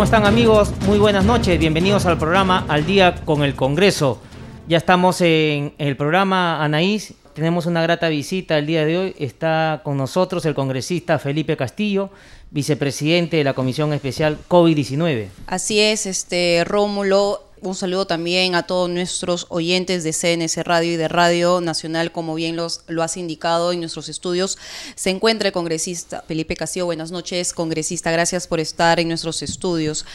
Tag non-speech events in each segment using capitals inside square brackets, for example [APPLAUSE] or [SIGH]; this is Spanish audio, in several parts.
¿Cómo están amigos? Muy buenas noches, bienvenidos al programa Al Día con el Congreso. Ya estamos en el programa Anaís, tenemos una grata visita el día de hoy. Está con nosotros el congresista Felipe Castillo, vicepresidente de la Comisión Especial COVID-19. Así es, este Rómulo, un saludo también a todos nuestros oyentes de CNS Radio y de Radio Nacional, como bien los, lo has indicado en nuestros estudios. Se encuentra el congresista Felipe Castillo. Buenas noches, congresista. Gracias por estar en nuestros estudios.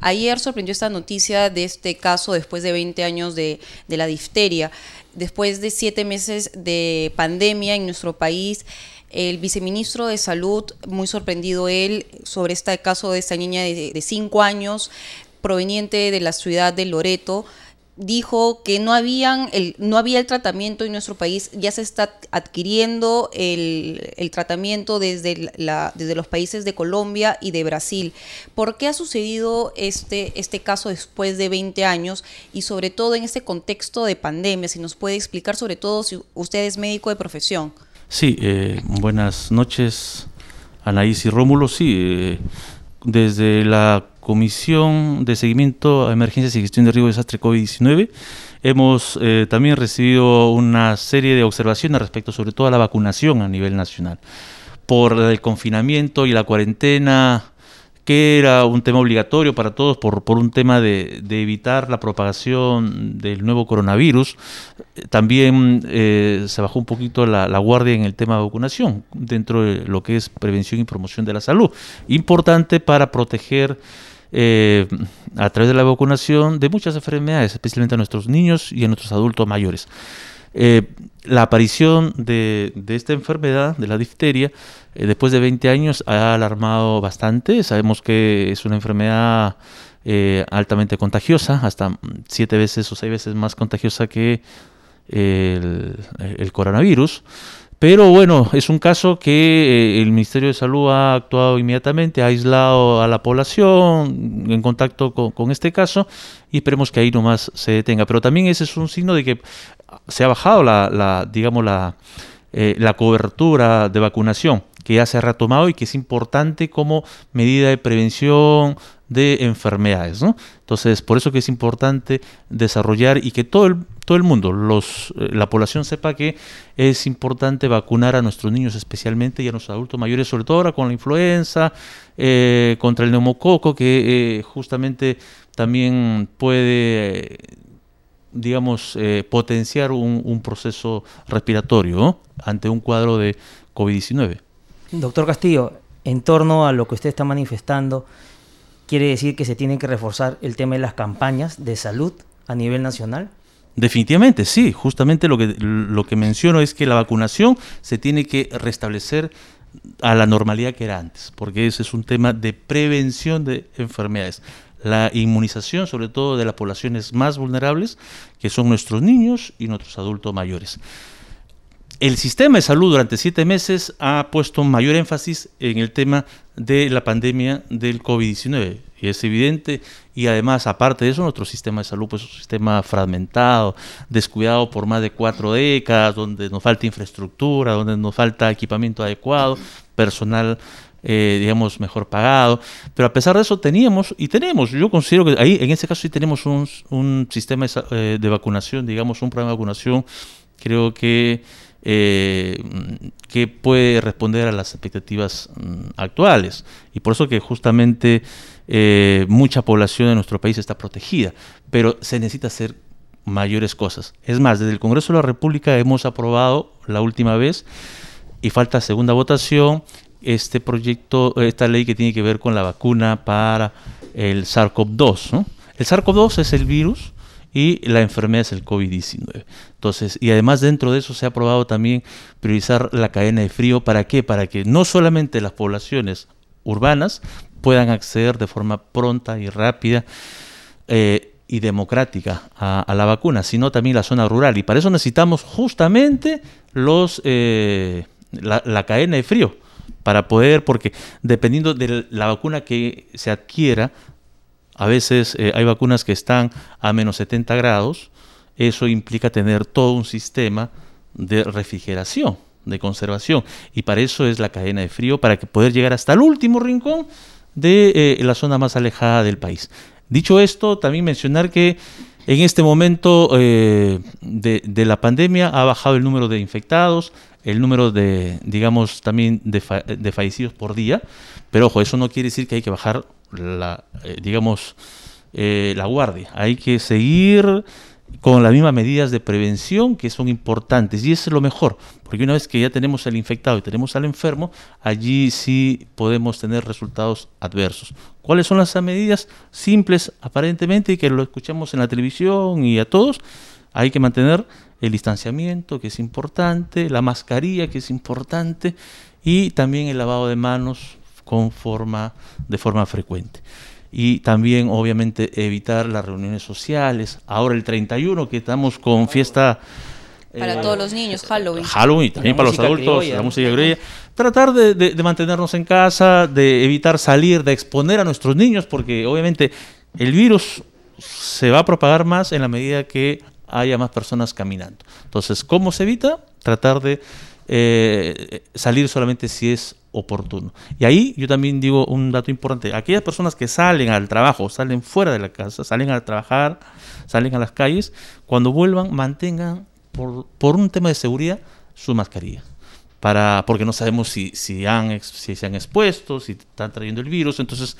Ayer sorprendió esta noticia de este caso después de 20 años de, de la difteria. Después de siete meses de pandemia en nuestro país, el viceministro de Salud, muy sorprendido él sobre este caso de esta niña de, de cinco años, proveniente de la ciudad de Loreto, dijo que no, habían el, no había el tratamiento en nuestro país, ya se está adquiriendo el, el tratamiento desde, la, desde los países de Colombia y de Brasil. ¿Por qué ha sucedido este, este caso después de 20 años y sobre todo en este contexto de pandemia? Si nos puede explicar, sobre todo si usted es médico de profesión. Sí, eh, buenas noches, Anaís y Rómulo. Sí, eh, desde la Comisión de Seguimiento a Emergencias y Gestión de Riesgo de Desastre COVID-19. Hemos eh, también recibido una serie de observaciones respecto sobre todo a la vacunación a nivel nacional. Por el confinamiento y la cuarentena, que era un tema obligatorio para todos por, por un tema de, de evitar la propagación del nuevo coronavirus, también eh, se bajó un poquito la, la, guardia en el tema de vacunación, dentro de lo que es prevención y promoción de la salud. Importante para proteger eh, a través de la vacunación de muchas enfermedades, especialmente a nuestros niños y a nuestros adultos mayores. Eh, la aparición de, esta enfermedad, de la difteria, eh, después de 20 años ha alarmado bastante. Sabemos que es una enfermedad altamente contagiosa, hasta siete veces o seis veces más contagiosa que el coronavirus. Pero bueno, es un caso que eh, el Ministerio de Salud ha actuado inmediatamente, ha aislado a la población en contacto con, este caso y esperemos que ahí nomás se detenga. Pero también ese es un signo de que se ha bajado la, la digamos, la, eh, la cobertura de vacunación, que ya se ha retomado y que es importante como medida de prevención de enfermedades. ¿no? Entonces, por eso que es importante desarrollar y que todo el, todo el mundo, los, eh, la población sepa que es importante vacunar a nuestros niños especialmente y a nuestros adultos mayores, sobre todo ahora con la influenza, eh, contra el neumococo, que eh, justamente también puede digamos, potenciar un, proceso respiratorio ante un cuadro de COVID-19. Doctor Castillo, en torno a lo que usted está manifestando, ¿quiere decir que se tiene que reforzar el tema de las campañas de salud a nivel nacional? Definitivamente, sí. Justamente lo que, lo que menciono es que la vacunación se tiene que restablecer a la normalidad que era antes, porque ese es un tema de prevención de enfermedades la inmunización, sobre todo de las poblaciones más vulnerables, que son nuestros niños y nuestros adultos mayores. El sistema de salud durante siete meses ha puesto mayor énfasis en el tema de la pandemia del COVID-19. Y es evidente, y además, aparte de eso, nuestro sistema de salud pues, es un sistema fragmentado, descuidado por más de cuatro décadas, donde nos falta infraestructura, donde nos falta equipamiento adecuado, personal eh, digamos, mejor pagado. Pero a pesar de eso teníamos, y tenemos, yo considero que ahí, en ese caso sí tenemos un, sistema de, eh, de, vacunación, digamos, un programa de vacunación, creo que, eh, que puede responder a las expectativas mm, actuales. Y por eso que justamente eh, mucha población de nuestro país está protegida, pero se necesita hacer mayores cosas. Es más, desde el Congreso de la República hemos aprobado la última vez y falta segunda votación este proyecto, esta ley que tiene que ver con la vacuna para el SARS-CoV-2. ¿no? El SARS-CoV-2 es el virus y la enfermedad es el COVID-19. Entonces, y además dentro de eso se ha aprobado también priorizar la cadena de frío. ¿Para qué? Para que no solamente las poblaciones urbanas puedan acceder de forma pronta y rápida eh, y democrática a, la vacuna, sino también la zona rural. Y para eso necesitamos justamente los, eh, la, cadena de frío, para poder, porque dependiendo de la vacuna que se adquiera, a veces eh, hay vacunas que están a menos 70 grados, eso implica tener todo un sistema de refrigeración, de conservación, y para eso es la cadena de frío, para que poder llegar hasta el último rincón de la zona más alejada del país. Dicho esto, también mencionar que en este momento eh, de, la pandemia ha bajado el número de infectados, el número de, digamos, también de, fallecidos por día, pero ojo, eso no quiere decir que hay que bajar la, eh, digamos, eh, la guardia. Hay que seguir con las mismas medidas de prevención que son importantes y es lo mejor, porque una vez que ya tenemos al infectado y tenemos al enfermo, allí sí podemos tener resultados adversos. ¿Cuáles son las medidas simples aparentemente y que lo escuchamos en la televisión y a todos? Hay que mantener el distanciamiento, que es importante, la mascarilla, que es importante, y también el lavado de manos con forma, de forma frecuente y también obviamente evitar las reuniones sociales. Ahora el 31 que estamos con fiesta... Para eh, todos los niños, Halloween. Halloween, y también para los adultos, la música criolla. Tratar de, de, mantenernos en casa, de evitar salir, de exponer a nuestros niños, porque obviamente el virus se va a propagar más en la medida que haya más personas caminando. Entonces, ¿cómo se evita? Tratar de eh, salir solamente si es oportuno. Y ahí yo también digo un dato importante. Aquellas personas que salen al trabajo, salen fuera de la casa, salen a trabajar, salen a las calles, cuando vuelvan mantengan por, por un tema de seguridad su mascarilla. Para, porque no sabemos si, si, han, si se han expuesto, si están trayendo el virus. Entonces,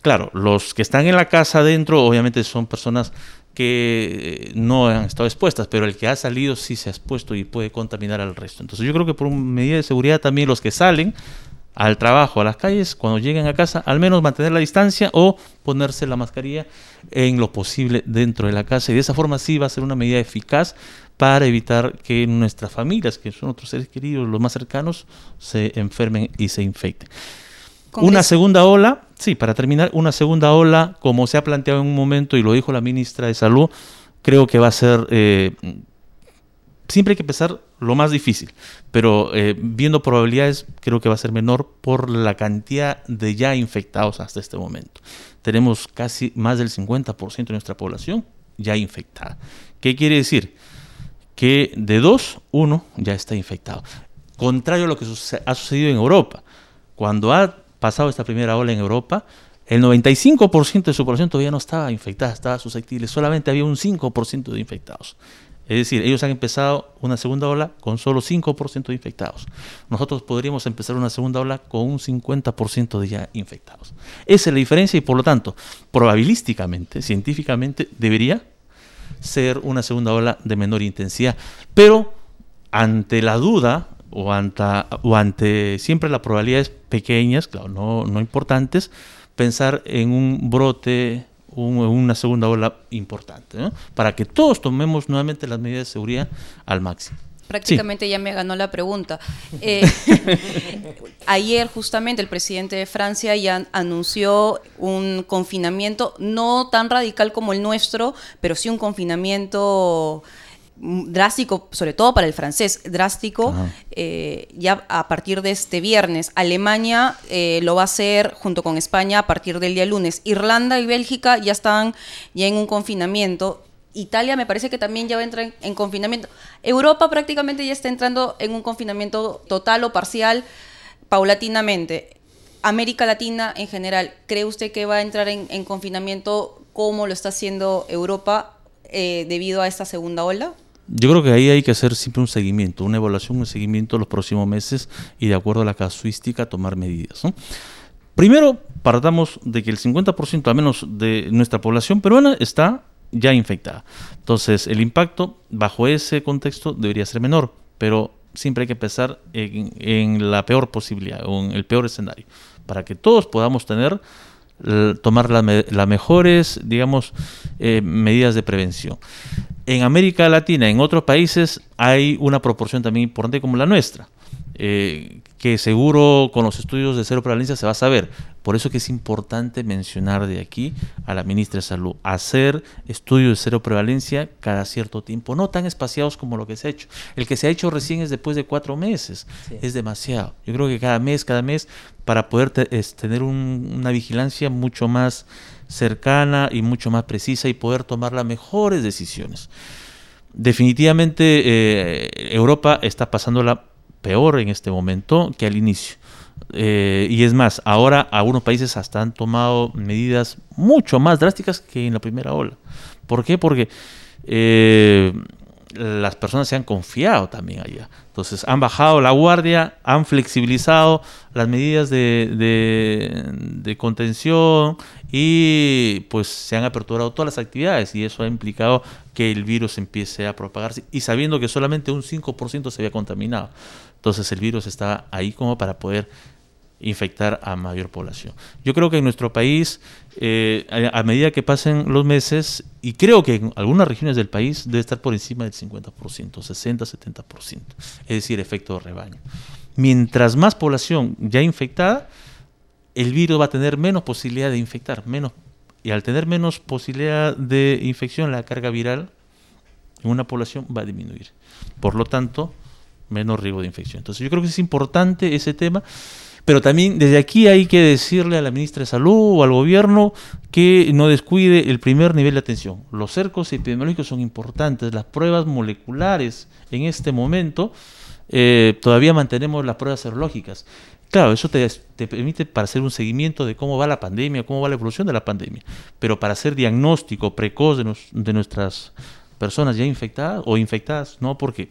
claro, los que están en la casa adentro obviamente son personas que no han estado expuestas, pero el que ha salido sí se ha expuesto y puede contaminar al resto. Entonces yo creo que por medida de seguridad también los que salen al trabajo, a las calles, cuando lleguen a casa, al menos mantener la distancia o ponerse la mascarilla en lo posible dentro de la casa. Y de esa forma sí va a ser una medida eficaz para evitar que nuestras familias, que son nuestros seres queridos, los más cercanos, se enfermen y se infecten. Una segunda ola, sí, para terminar, una segunda ola, como se ha planteado en un momento y lo dijo la ministra de Salud, creo que va a ser, eh, siempre hay que empezar lo más difícil, pero eh, viendo probabilidades creo que va a ser menor por la cantidad de ya infectados hasta este momento. Tenemos casi más del 50% de nuestra población ya infectada. ¿Qué quiere decir? Que de dos, uno ya está infectado. Contrario a lo que ha sucedido en Europa. Cuando ha pasado esta primera ola en Europa, el 95% de su población todavía no estaba infectada, estaba susceptible, solamente había un 5% de infectados. Es decir, ellos han empezado una segunda ola con solo 5% de infectados. Nosotros podríamos empezar una segunda ola con un 50% de ya infectados. Esa es la diferencia y por lo tanto, probabilísticamente, científicamente, debería ser una segunda ola de menor intensidad. Pero ante la duda, o ante, o ante siempre las probabilidades pequeñas, claro, no, no importantes, pensar en un brote, un, una segunda ola importante, para que todos tomemos nuevamente las medidas de seguridad al máximo. Prácticamente ya me ganó la pregunta. [LAUGHS] Eh, [LAUGHS] ayer justamente el presidente de Francia ya anunció un confinamiento no tan radical como el nuestro, pero sí un confinamiento drástico, sobre todo para el francés, drástico, eh, ya a partir de este viernes. Alemania eh, lo va a hacer junto con España a partir del día lunes. Irlanda y Bélgica ya están ya en un confinamiento. Italia me parece que también ya va a entrar en, confinamiento. Europa prácticamente ya está entrando en un confinamiento total o parcial paulatinamente. América Latina en general, ¿cree usted que va a entrar en, confinamiento como lo está haciendo Europa eh, debido a esta segunda ola? Yo creo que ahí hay que hacer siempre un seguimiento, una evaluación, un seguimiento los próximos meses y de acuerdo a la casuística tomar medidas. Primero, partamos de que el 50% al menos de nuestra población peruana está ya infectada. Entonces, el impacto bajo ese contexto debería ser menor, pero siempre hay que pensar en, la peor posibilidad o en el peor escenario, para que todos podamos tener tomar las mejores, digamos, eh, medidas de prevención en América Latina, en otros países, hay una proporción también importante como la nuestra. eh, que seguro con los estudios de cero prevalencia se va a saber. Por eso que es importante mencionar de aquí a la ministra de Salud, hacer estudios de cero prevalencia cada cierto tiempo, no tan espaciados como lo que se ha hecho. El que se ha hecho recién es después de cuatro meses, es demasiado. Yo creo que cada mes, cada mes, para poder tener una vigilancia mucho más cercana y mucho más precisa y poder tomar las mejores decisiones. Definitivamente eh, Europa está pasándola peor en este momento que al inicio. Eh, y es más, ahora algunos países hasta han tomado medidas mucho más drásticas que en la primera ola. ¿Por qué? Porque eh, las personas se han confiado también allá. Entonces han bajado la guardia, han flexibilizado las medidas de, contención y pues se han aperturado todas las actividades y eso ha implicado que el virus empiece a propagarse y sabiendo que solamente un 5% se había contaminado. Entonces el virus está ahí como para poder infectar a mayor población. Yo creo que en nuestro país, eh, a, medida que pasen los meses, y creo que en algunas regiones del país debe estar por encima del 50%, 60-70%, es decir, efecto de rebaño. Mientras más población ya infectada, el virus va a tener menos posibilidad de infectar, menos, y al tener menos posibilidad de infección, la carga viral en una población va a disminuir. Por lo tanto, menos riesgo de infección. Entonces yo creo que es importante ese tema, pero también desde aquí hay que decirle a la ministra de Salud o al gobierno que no descuide el primer nivel de atención. Los cercos epidemiológicos son importantes, las pruebas moleculares en este momento, eh, todavía mantenemos las pruebas serológicas. Claro, eso te, te, permite para hacer un seguimiento de cómo va la pandemia, cómo va la evolución de la pandemia, pero para hacer diagnóstico precoz de, de nuestras personas ya infectadas o infectadas, no, porque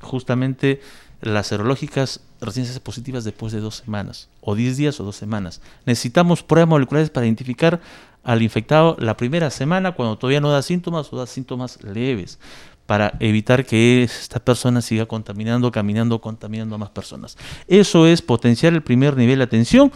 justamente las serológicas recién positivas después de dos semanas, o diez días o dos semanas. Necesitamos pruebas moleculares para identificar al infectado la primera semana cuando todavía no da síntomas o da síntomas leves, para evitar que esta persona siga contaminando, caminando, contaminando a más personas. Eso es potenciar el primer nivel de atención,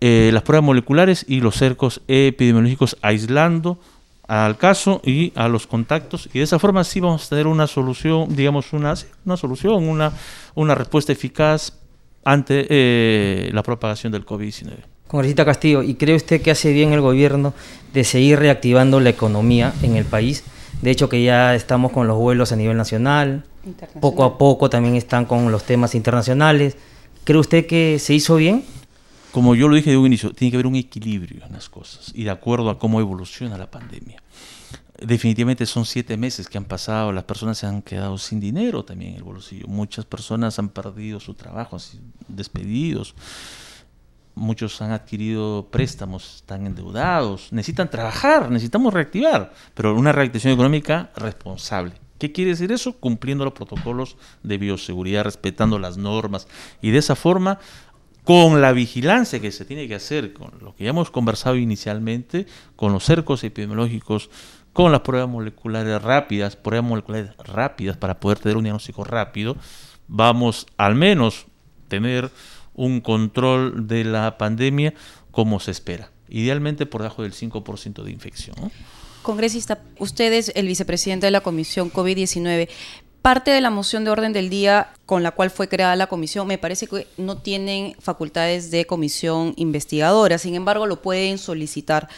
eh, las pruebas moleculares y los cercos epidemiológicos aislando al caso y a los contactos y de esa forma sí vamos a tener una solución, digamos una, una solución, una, una respuesta eficaz ante eh, la propagación del COVID-19. Congresista Castillo, ¿y cree usted que hace bien el gobierno de seguir reactivando la economía en el país? De hecho que ya estamos con los vuelos a nivel nacional, poco a poco también están con los temas internacionales. ¿Cree usted que se hizo bien? Como yo lo dije de un inicio, tiene que haber un equilibrio en las cosas y de acuerdo a cómo evoluciona la pandemia. Definitivamente son siete meses que han pasado, las personas se han quedado sin dinero también en el bolsillo, muchas personas han perdido su trabajo, han sido despedidos, muchos han adquirido préstamos, están endeudados, necesitan trabajar, necesitamos reactivar, pero una reactivación económica responsable. ¿Qué quiere decir eso? Cumpliendo los protocolos de bioseguridad, respetando las normas y de esa forma con la vigilancia que se tiene que hacer, con lo que ya hemos conversado inicialmente, con los cercos epidemiológicos, con las pruebas moleculares rápidas, pruebas moleculares rápidas para poder tener un diagnóstico rápido, vamos al menos tener un control de la pandemia como se espera, idealmente por debajo del 5% de infección. Congresista, usted es el vicepresidente de la Comisión COVID-19 parte de la moción de orden del día con la cual fue creada la comisión, me parece que no tienen facultades de comisión investigadora, sin embargo lo pueden solicitar.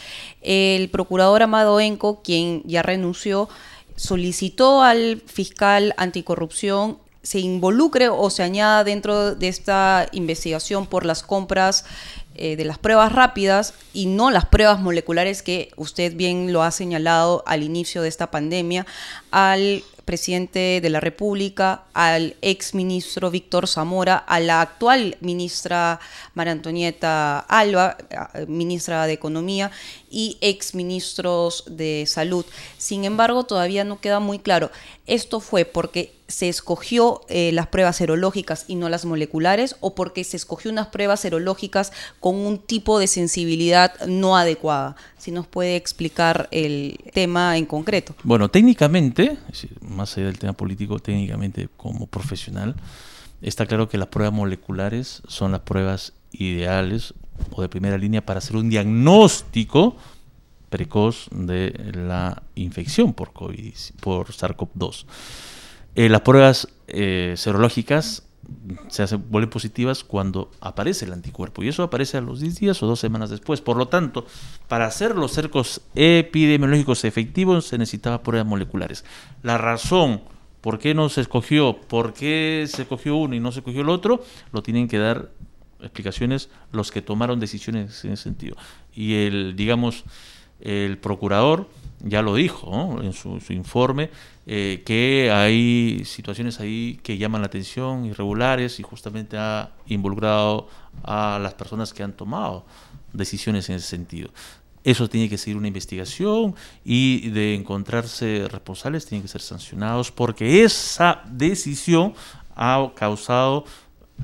El procurador Amado Enco, quien ya renunció, solicitó al fiscal anticorrupción se involucre o se añada dentro de esta investigación por las compras eh, de las pruebas rápidas y no las pruebas moleculares que usted bien lo ha señalado al inicio de esta pandemia, al presidente de la República, al ex ministro Víctor Zamora, a la actual ministra María Antonieta Alba, eh, ministra de Economía, y ex ministros de Salud. Sin embargo, todavía no queda muy claro. Esto fue porque se escogió eh, las pruebas serológicas y no las moleculares o porque se escogió unas pruebas serológicas con un tipo de sensibilidad no adecuada. Si nos puede explicar el tema en concreto. Bueno, técnicamente, más allá del tema político, técnicamente como profesional, está claro que las pruebas moleculares son las pruebas ideales o de primera línea para hacer un diagnóstico precoz de la infección por COVID, por SARS-CoV-2. Eh, las pruebas eh, serológicas se hacen, vuelven positivas cuando aparece el anticuerpo. Y eso aparece a los 10 días o dos semanas después. Por lo tanto, para hacer los cercos epidemiológicos efectivos se necesitaba pruebas moleculares. La razón por qué no se escogió, por qué se escogió uno y no se escogió el otro, lo tienen que dar explicaciones los que tomaron decisiones en ese sentido. Y el, digamos, el procurador ya lo dijo en su, informe, eh, que hay situaciones ahí que llaman la atención, irregulares, y justamente ha involucrado a las personas que han tomado decisiones en ese sentido. Eso tiene que ser una investigación y de encontrarse responsables tienen que ser sancionados porque esa decisión ha causado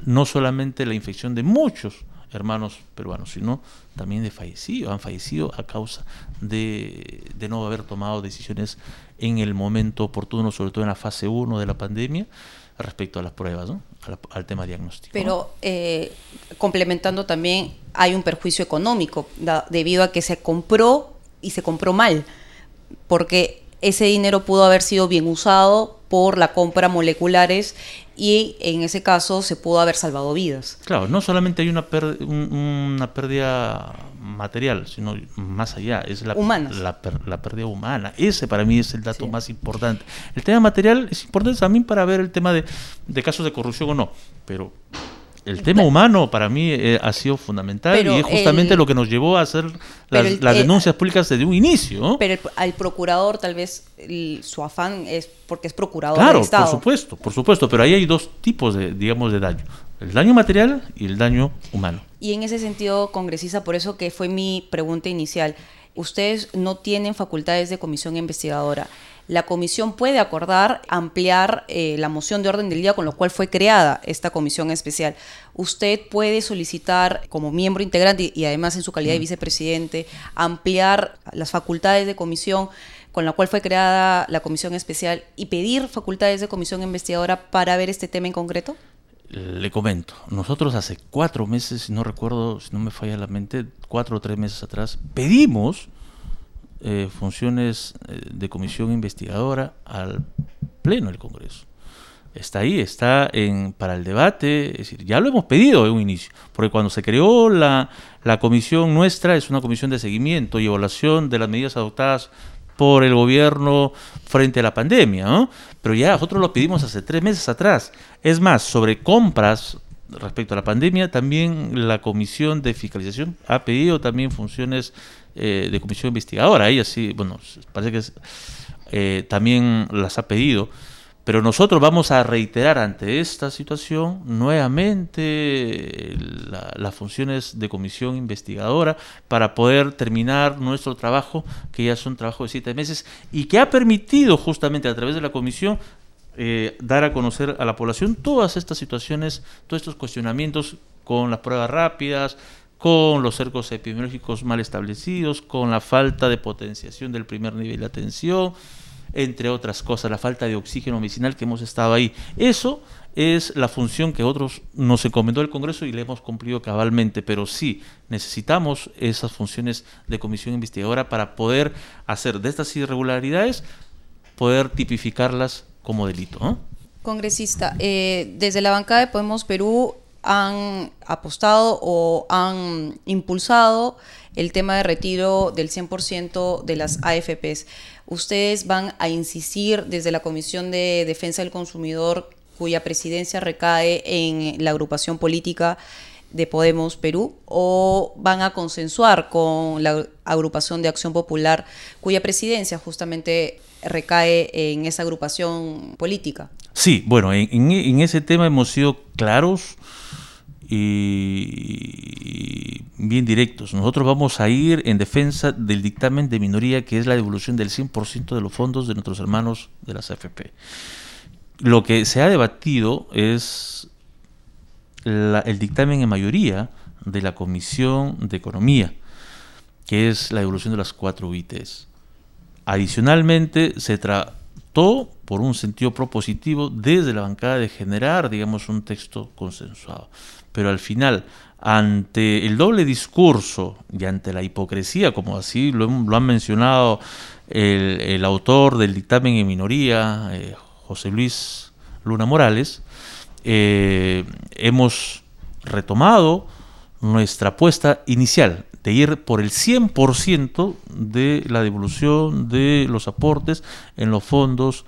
no solamente la infección de muchos hermanos peruanos, sino también de fallecidos, han fallecido a causa de, no haber tomado decisiones en el momento oportuno, sobre todo en la fase 1 de la pandemia, respecto a las pruebas, al, tema diagnóstico. Pero eh, complementando también, hay un perjuicio económico debido a que se compró y se compró mal, porque ese dinero pudo haber sido bien usado por la compra moleculares y en ese caso se pudo haber salvado vidas. Claro, no solamente hay una, una pérdida material, sino más allá, es la, la, la, pérdida humana. Ese para mí es el dato más importante. El tema material es importante también para ver el tema de, de casos de corrupción o no, pero el tema humano para mí eh, ha sido fundamental y es justamente lo que nos llevó a hacer las, denuncias públicas desde un inicio. Pero al procurador tal vez su afán es porque es procurador del Estado. por supuesto, por supuesto, pero ahí hay dos tipos de, digamos, de daño. El daño material y el daño humano. Y en ese sentido, congresista, por eso que fue mi pregunta inicial, ustedes no tienen facultades de comisión investigadora la comisión puede acordar ampliar eh, la moción de orden del día con lo cual fue creada esta comisión especial. Usted puede solicitar como miembro integrante y además en su calidad de vicepresidente ampliar las facultades de comisión con la cual fue creada la comisión especial y pedir facultades de comisión investigadora para ver este tema en concreto? Le comento, nosotros hace cuatro meses, si no recuerdo, si no me falla la mente, cuatro o tres meses atrás, pedimos eh, funciones eh, de comisión investigadora al Pleno del Congreso. Está ahí, está en, para el debate, es decir, ya lo hemos pedido en un inicio, porque cuando se creó la, la comisión nuestra, es una comisión de seguimiento y evaluación de las medidas adoptadas por el gobierno frente a la pandemia, pero ya nosotros lo pedimos hace tres meses atrás. Es más, sobre compras respecto a la pandemia, también la comisión de fiscalización ha pedido también funciones eh, de comisión investigadora. Ella sí, bueno, parece que eh, también las ha pedido. Pero nosotros vamos a reiterar ante esta situación nuevamente las funciones de comisión investigadora para poder terminar nuestro trabajo, que ya es un trabajo de siete meses y que ha permitido justamente a través de la comisión eh, dar a conocer a la población todas estas situaciones, todos estos cuestionamientos con las pruebas rápidas, con los cercos epidemiológicos mal establecidos, con la falta de potenciación del primer nivel de atención, entre otras cosas, la falta de oxígeno medicinal que hemos estado ahí. Eso es la función que otros nos encomendó el Congreso y le hemos cumplido cabalmente, pero sí necesitamos esas funciones de comisión investigadora para poder hacer de estas irregularidades, poder tipificarlas como delito. Congresista, eh, desde la bancada de Podemos Perú han apostado o han impulsado el tema de retiro del 100% de las AFPs. Ustedes van a insistir desde la Comisión de Defensa del Consumidor, cuya presidencia recae en la agrupación política de Podemos Perú, o van a consensuar con la agrupación de Acción Popular, cuya presidencia justamente recae en esa agrupación política. Sí, bueno, en, ese tema hemos sido claros y bien directos. Nosotros vamos a ir en defensa del dictamen de minoría que es la devolución del 100% de los fondos de nuestros hermanos de las AFP. Lo que se ha debatido es el dictamen en mayoría de la Comisión de Economía, que es la devolución de las cuatro UITs. Adicionalmente, se trató por un sentido propositivo desde la bancada de generar, digamos, un texto consensuado. Pero al final, ante el doble discurso y ante la hipocresía, como así lo, han mencionado el, autor del dictamen en minoría, eh, José Luis Luna Morales, eh, hemos retomado nuestra apuesta inicial de ir por el 100% de la devolución de los aportes en los fondos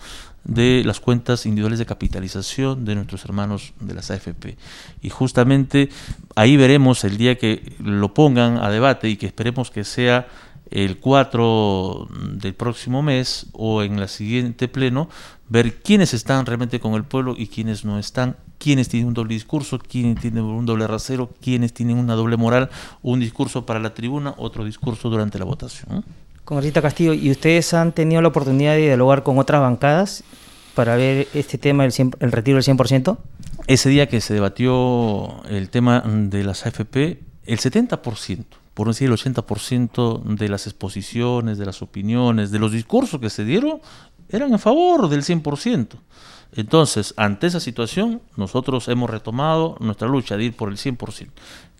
de las cuentas individuales de capitalización de nuestros hermanos de las AFP. Y justamente ahí veremos el día que lo pongan a debate y que esperemos que sea el 4 del próximo mes o en la siguiente pleno, ver quiénes están realmente con el pueblo y quiénes no están, quiénes tienen un doble discurso, quiénes tienen un doble rasero, quiénes tienen una doble moral, un discurso para la tribuna, otro discurso durante la votación. Rita Castillo, ¿y ustedes han tenido la oportunidad de dialogar con otras bancadas para ver este tema del el retiro del 100%? Ese día que se debatió el tema de las AFP, el 70%, por no decir el 80% de las exposiciones, de las opiniones, de los discursos que se dieron, eran a favor del 100%. Entonces, ante esa situación, nosotros hemos retomado nuestra lucha de ir por el 100%.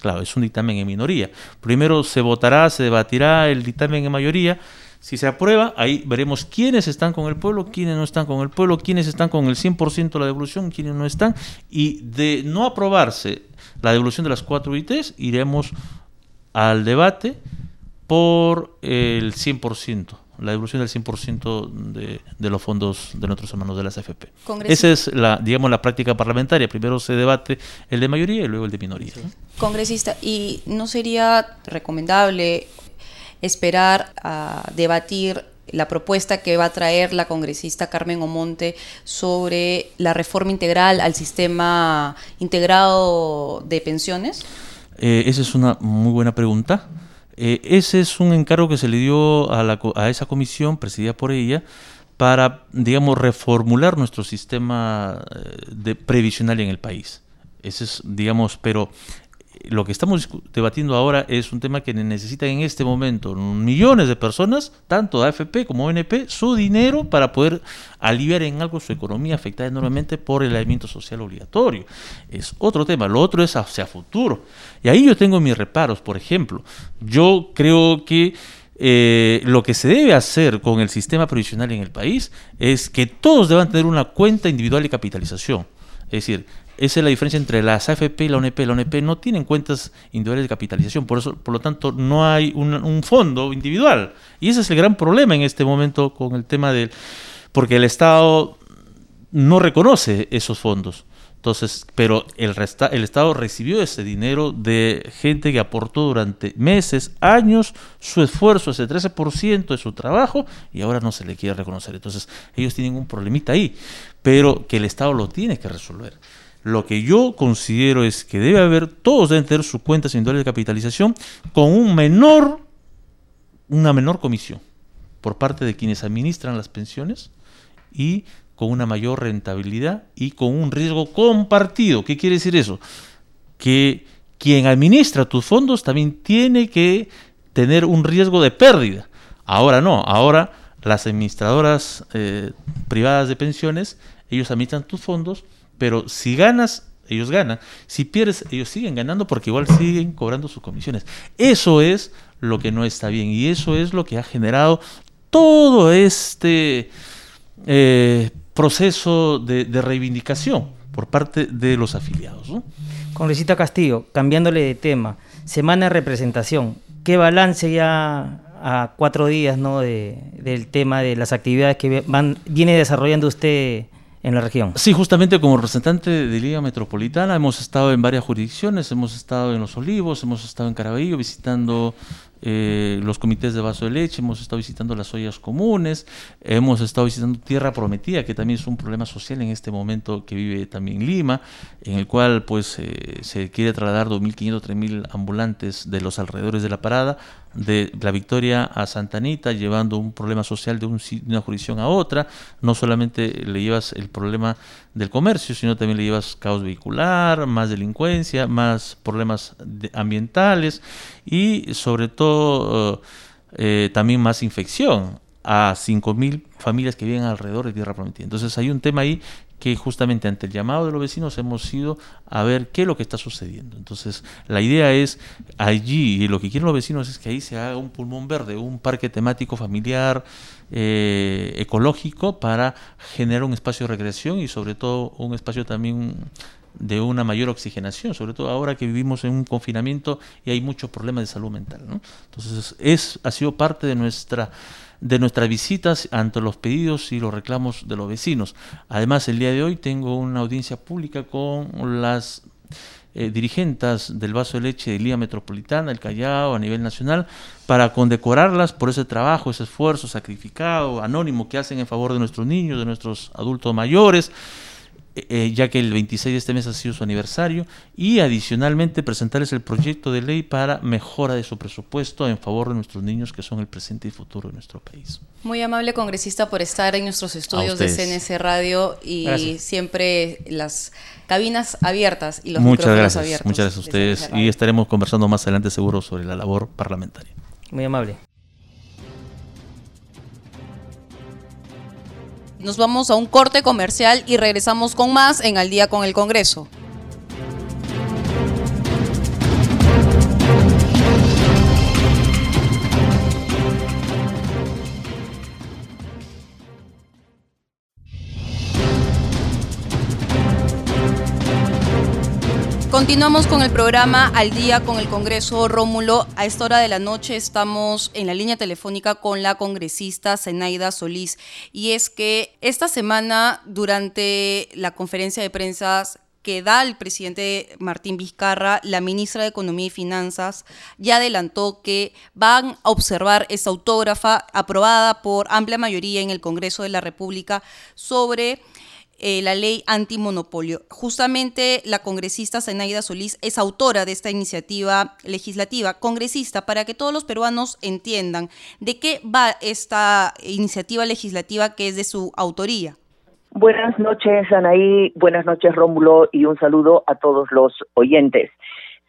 Claro, es un dictamen en minoría. Primero se votará, se debatirá el dictamen en mayoría. Si se aprueba, ahí veremos quiénes están con el pueblo, quiénes no están con el pueblo, quiénes están con el 100% de la devolución, quiénes no están. Y de no aprobarse la devolución de las cuatro ITs, iremos al debate por el 100% la devolución del 100% de, de los fondos de nuestros hermanos de las AFP. Esa es la, digamos, la práctica parlamentaria. Primero se debate el de mayoría y luego el de minoría. Congresista, ¿y no sería recomendable esperar a debatir la propuesta que va a traer la congresista Carmen Omonte sobre la reforma integral al sistema integrado de pensiones? Eh, esa es una muy buena pregunta. Eh, ese es un encargo que se le dio a, la, a esa comisión, presidida por ella, para, digamos, reformular nuestro sistema eh, de previsional en el país. Ese es, digamos, pero lo que estamos debatiendo ahora es un tema que necesitan en este momento millones de personas, tanto AFP como ONP, su dinero para poder aliviar en algo su economía afectada enormemente por el aislamiento social obligatorio. Es otro tema. Lo otro es hacia futuro. Y ahí yo tengo mis reparos. Por ejemplo, yo creo que eh, lo que se debe hacer con el sistema provisional en el país es que todos deban tener una cuenta individual de capitalización. Es decir, esa es la diferencia entre las AFP y la ONP. La ONP no tienen cuentas individuales de capitalización, por eso, por lo tanto, no hay un, fondo individual. Y ese es el gran problema en este momento con el tema del... porque el Estado no reconoce esos fondos. Entonces, pero el, el Estado recibió ese dinero de gente que aportó durante meses, años, su esfuerzo, ese 13% de su trabajo, y ahora no se le quiere reconocer. Entonces, ellos tienen un problemita ahí, pero que el Estado lo tiene que resolver. Lo que yo considero es que debe haber, todos deben tener sus cuentas individuales de capitalización con un menor, una menor comisión por parte de quienes administran las pensiones y con una mayor rentabilidad y con un riesgo compartido. ¿Qué quiere decir eso? Que quien administra tus fondos también tiene que tener un riesgo de pérdida. Ahora no, ahora las administradoras eh, privadas de pensiones, ellos administran tus fondos pero si ganas, ellos ganan. Si pierdes, ellos siguen ganando porque igual siguen cobrando sus comisiones. Eso es lo que no está bien y eso es lo que ha generado todo este eh, proceso de, reivindicación por parte de los afiliados. ¿no? Congresista Castillo, cambiándole de tema, semana de representación, ¿qué balance ya a cuatro días ¿no? de, del tema de las actividades que van, viene desarrollando usted en la región. Sí, justamente como representante de Liga Metropolitana hemos estado en varias jurisdicciones, hemos estado en Los Olivos, hemos estado en Caraballo visitando eh, los comités de vaso de leche, hemos estado visitando las ollas comunes, hemos estado visitando Tierra Prometida, que también es un problema social en este momento que vive también Lima, en el cual pues eh, se quiere trasladar 2.500, 3.000 ambulantes de los alrededores de la parada, de la Victoria a Santa Anita, llevando un problema social de, una jurisdicción a otra, no solamente le llevas el problema del comercio, sino también le llevas caos vehicular, más delincuencia, más problemas ambientales y sobre todo eh, también más infección a 5.000 familias que viven alrededor de Tierra Prometida. Entonces hay un tema ahí que justamente ante el llamado de los vecinos hemos ido a ver qué es lo que está sucediendo. Entonces, la idea es allí, y lo que quieren los vecinos es que ahí se haga un pulmón verde, un parque temático familiar, eh, ecológico, para generar un espacio de recreación y sobre todo un espacio también de una mayor oxigenación, sobre todo ahora que vivimos en un confinamiento y hay muchos problemas de salud mental. Entonces, es, ha sido parte de nuestra de nuestras visitas ante los pedidos y los reclamos de los vecinos. Además, el día de hoy tengo una audiencia pública con las eh, dirigentes del vaso de leche de Liga Metropolitana, el Callao, a nivel nacional, para condecorarlas por ese trabajo, ese esfuerzo sacrificado, anónimo que hacen en favor de nuestros niños, de nuestros adultos mayores. Eh, ya que el 26 de este mes ha sido su aniversario, y adicionalmente presentarles el proyecto de ley para mejora de su presupuesto en favor de nuestros niños que son el presente y futuro de nuestro país. Muy amable congresista por estar en nuestros estudios de CNS Radio y siempre las cabinas abiertas y los muchas micrófonos gracias, abiertos. Muchas gracias a ustedes y estaremos conversando más adelante seguro sobre la labor parlamentaria. Muy amable. Nos vamos a un corte comercial y regresamos con más en Al día con el Congreso. Continuamos con el programa Al día con el Congreso Rómulo. A esta hora de la noche estamos en la línea telefónica con la congresista Zenaida Solís. Y es que esta semana, durante la conferencia de prensa que da el presidente Martín Vizcarra, la ministra de Economía y Finanzas ya adelantó que van a observar esta autógrafa aprobada por amplia mayoría en el Congreso de la República sobre eh, la ley antimonopolio. Justamente la congresista Zenaida Solís es autora de esta iniciativa legislativa. Congresista, para que todos los peruanos entiendan de qué va esta iniciativa legislativa que es de su autoría. Buenas noches, Anaí. Buenas noches, Rómulo. Y un saludo a todos los oyentes.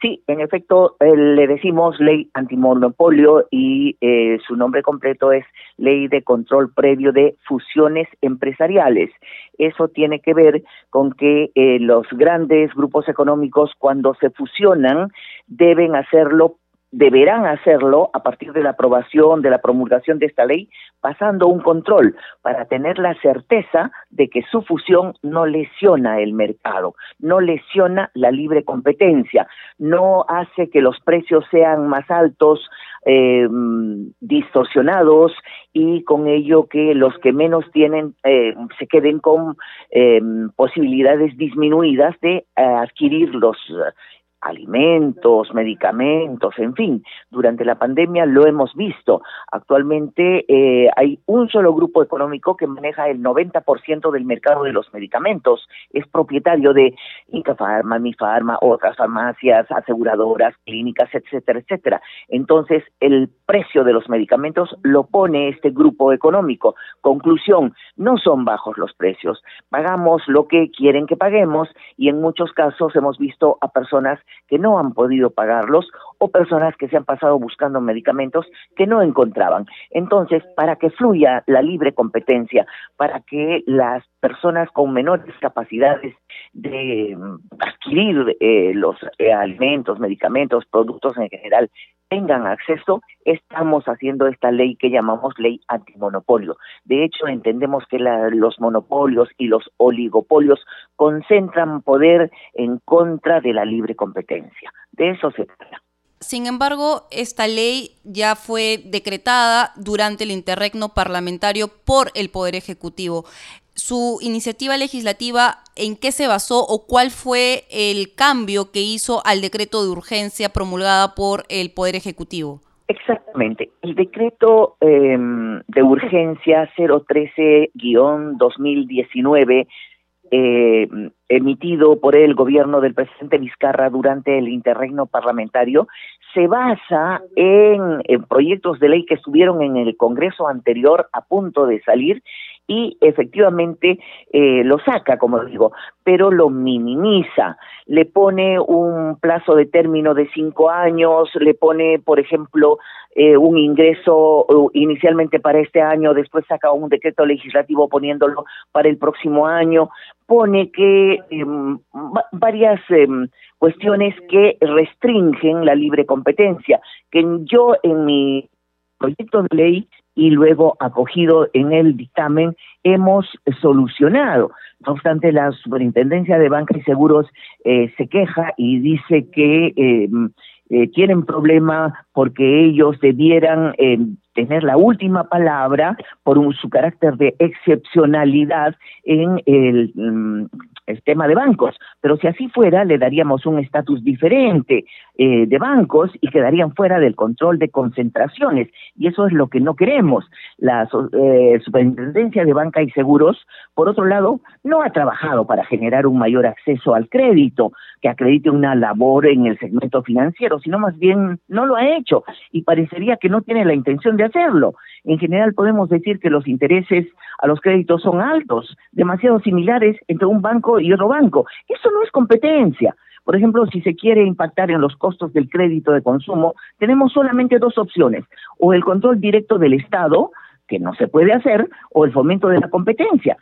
Sí, en efecto, eh, le decimos ley antimonopolio y eh, su nombre completo es Ley de Control Previo de Fusiones Empresariales. Eso tiene que ver con que eh, los grandes grupos económicos cuando se fusionan deben hacerlo deberán hacerlo a partir de la aprobación, de la promulgación de esta ley, pasando un control para tener la certeza de que su fusión no lesiona el mercado, no lesiona la libre competencia, no hace que los precios sean más altos, eh, distorsionados y con ello que los que menos tienen eh, se queden con eh, posibilidades disminuidas de adquirir los alimentos, medicamentos, en fin, durante la pandemia lo hemos visto. Actualmente eh, hay un solo grupo económico que maneja el 90% del mercado de los medicamentos, es propietario de Inca Pharma, Mi Pharma, otras farmacias, aseguradoras, clínicas, etcétera, etcétera. Entonces, el precio de los medicamentos lo pone este grupo económico. Conclusión, no son bajos los precios, pagamos lo que quieren que paguemos y en muchos casos hemos visto a personas que no han podido pagarlos o personas que se han pasado buscando medicamentos que no encontraban. Entonces, para que fluya la libre competencia, para que las personas con menores capacidades de mm, adquirir eh, los eh, alimentos, medicamentos, productos en general, tengan acceso, estamos haciendo esta ley que llamamos ley antimonopolio. De hecho, entendemos que los monopolios y los oligopolios concentran poder en contra de la libre competencia. De eso se trata. Sin embargo, esta ley ya fue decretada durante el interregno parlamentario por el Poder Ejecutivo. Su iniciativa legislativa, ¿en qué se basó o cuál fue el cambio que hizo al decreto de urgencia promulgada por el Poder Ejecutivo? Exactamente. El decreto em, de urgencia 013-2019 eh, emitido por el gobierno del presidente Vizcarra durante el interregno parlamentario se basa en, proyectos de ley que estuvieron en el Congreso anterior a punto de salir y efectivamente eh, lo saca, como digo, pero lo minimiza, le pone un plazo de término de cinco años, le pone, por ejemplo, eh, un ingreso inicialmente para este año, después saca un decreto legislativo poniéndolo para el próximo año, pone que em, varias em, cuestiones que restringen la libre competencia, que yo en mi proyecto de ley y luego acogido en el dictamen hemos solucionado. No obstante, la Superintendencia de Banca y Seguros eh, se queja y dice que em, eh, tienen problema porque ellos debieran tener la última palabra por su carácter de excepcionalidad en el, mm, el tema de bancos. Pero si así fuera, le daríamos un estatus diferente eh, de bancos y quedarían fuera del control de concentraciones. Y eso es lo que no queremos. La eh, Superintendencia de Banca y Seguros, por otro lado, no ha trabajado para generar un mayor acceso al crédito, que acredite una labor en el segmento financiero, sino más bien no lo ha hecho y parecería que no tiene la intención de hacerlo. En general podemos decir que los intereses a los créditos son altos, demasiado similares entre un banco y otro banco. Eso no es competencia. Por ejemplo, si se quiere impactar en los costos del crédito de consumo, tenemos solamente dos opciones, o el control directo del Estado, que no se puede hacer, o el fomento de la competencia.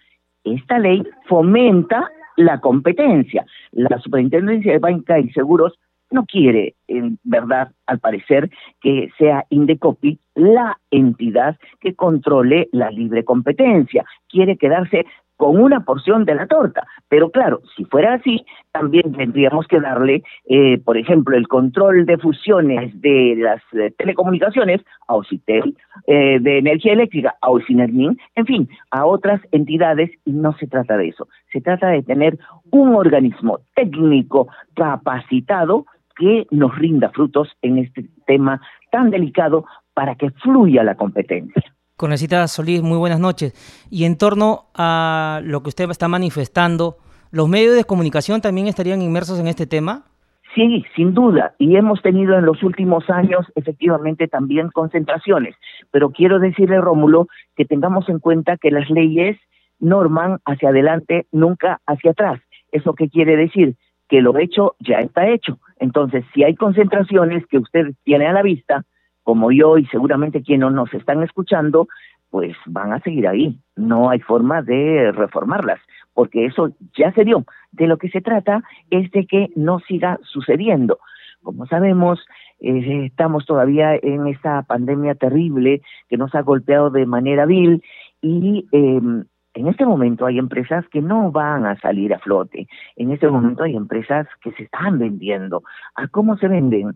Esta ley fomenta la competencia. La Superintendencia de Banca y Seguros no quiere, en verdad, al parecer, que sea Indecopi la entidad que controle la libre competencia. Quiere quedarse con una porción de la torta. Pero claro, si fuera así, también tendríamos que darle, eh, por ejemplo, el control de fusiones de las eh, telecomunicaciones a Ocitel, eh, de energía eléctrica a Ocinermin, en fin, a otras entidades, y no se trata de eso. Se trata de tener un organismo técnico capacitado que nos rinda frutos en este tema tan delicado para que fluya la competencia. Congresista Solís, muy buenas noches. Y en torno a lo que usted está manifestando, ¿los medios de comunicación también estarían inmersos en este tema? Sí, sin duda. Y hemos tenido en los últimos años efectivamente también concentraciones. Pero quiero decirle, Rómulo, que tengamos en cuenta que las leyes norman hacia adelante, nunca hacia atrás. ¿Eso qué quiere decir? Que lo hecho ya está hecho. Entonces, si hay concentraciones que usted tiene a la vista, como yo y seguramente quienes nos están escuchando, pues van a seguir ahí. No hay forma de reformarlas, porque eso ya se dio. De lo que se trata es de que no siga sucediendo. Como sabemos, eh, estamos todavía en esta pandemia terrible que nos ha golpeado de manera vil y em, en este momento hay empresas que no van a salir a flote. En este momento hay empresas que se están vendiendo. ¿A cómo se venden?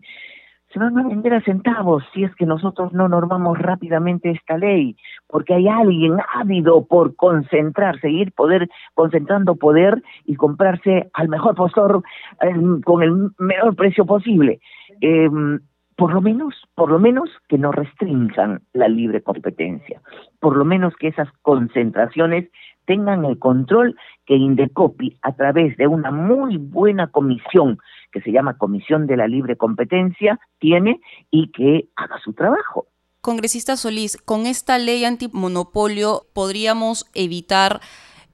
se van a vender a centavos si es que nosotros no normamos rápidamente esta ley, porque hay alguien ávido por concentrar, seguir poder, concentrando poder y comprarse al mejor postor em, con el menor precio posible. Em, por lo menos, por lo menos que no restrinjan la libre competencia, por lo menos que esas concentraciones tengan el control que Indecopi, a través de una muy buena comisión que se llama Comisión de la Libre Competencia, tiene y que haga su trabajo. Congresista Solís, con esta ley antimonopolio podríamos evitar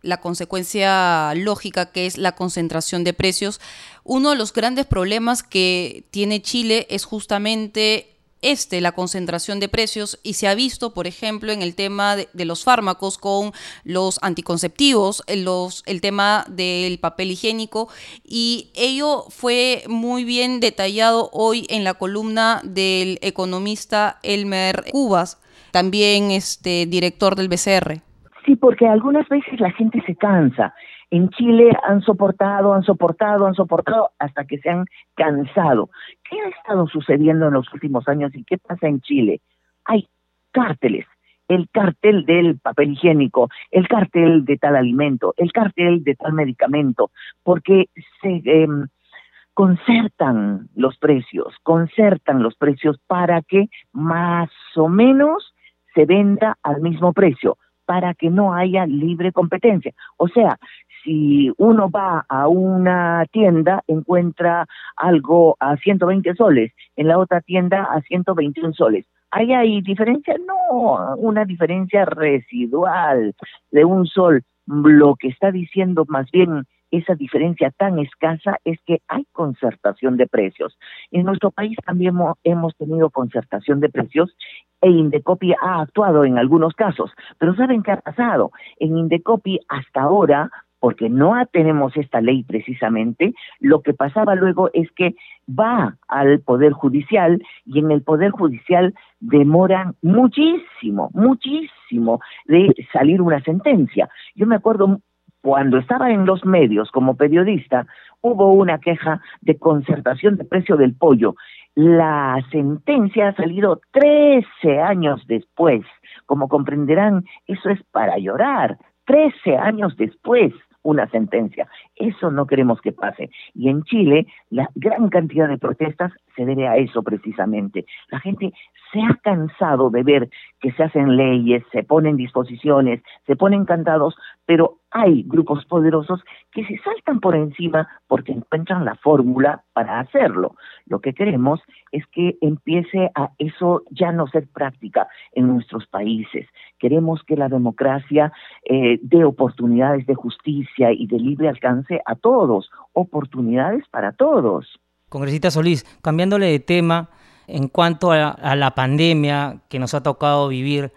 la consecuencia lógica que es la concentración de precios. Uno de los grandes problemas que tiene Chile es justamente este, la concentración de precios, y se ha visto, por ejemplo, en el tema de, los fármacos con los anticonceptivos, los, el tema del papel higiénico, y ello fue muy bien detallado hoy en la columna del economista Elmer Cubas, también este, director del BCR. Sí, porque algunas veces la gente se cansa en Chile han soportado, han soportado, han soportado hasta que se han cansado. ¿Qué ha estado sucediendo en los últimos años y qué pasa en Chile? Hay cárteles, el cartel del papel higiénico, el cartel de tal alimento, el cartel de tal medicamento, porque se em, concertan los precios, concertan los precios para que más o menos se venda al mismo precio para que no haya libre competencia. O sea, si uno va a una tienda, encuentra algo a 120 soles, en la otra tienda a 121 soles. ¿Hay diferencia? No, una diferencia residual de un sol. Lo que está diciendo más bien esa diferencia tan escasa es que hay concertación de precios. En nuestro país también hemos tenido concertación de precios e Indecopi ha actuado en algunos casos. Pero ¿saben qué ha pasado? En Indecopi hasta ahora porque no tenemos esta ley precisamente, lo que pasaba luego es que va al Poder Judicial y en el Poder Judicial demoran muchísimo, muchísimo de salir una sentencia. Yo me acuerdo cuando estaba en los medios como periodista, hubo una queja de concertación de precio del pollo. La sentencia ha salido 13 años después. Como comprenderán, eso es para llorar. 13 años después una sentencia. Eso no queremos que pase. Y en Chile, la gran cantidad de protestas se debe a eso precisamente. La gente se ha cansado de ver que se hacen leyes, se ponen disposiciones, se ponen cantados, pero hay grupos poderosos que se saltan por encima porque encuentran la fórmula para hacerlo. Lo que queremos es que empiece a eso ya no ser práctica en nuestros países. Queremos que la democracia eh, dé oportunidades de justicia y de libre alcance a todos, oportunidades para todos. Congresista Solís, cambiándole de tema, en cuanto a, la pandemia que nos ha tocado vivir,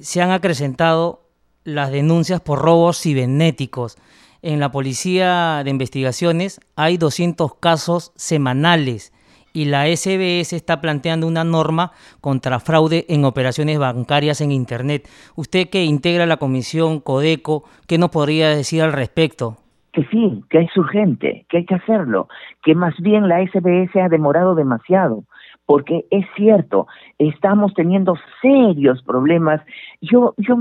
se han acrecentado las denuncias por robos cibernéticos. En la Policía de Investigaciones hay 200 casos semanales y la SBS está planteando una norma contra fraude en operaciones bancarias en Internet. Usted que integra la comisión Codeco, ¿qué nos podría decir al respecto? Que sí, que es urgente, que hay que hacerlo, que más bien la SBS ha demorado demasiado porque es cierto, estamos teniendo serios problemas. Yo, yo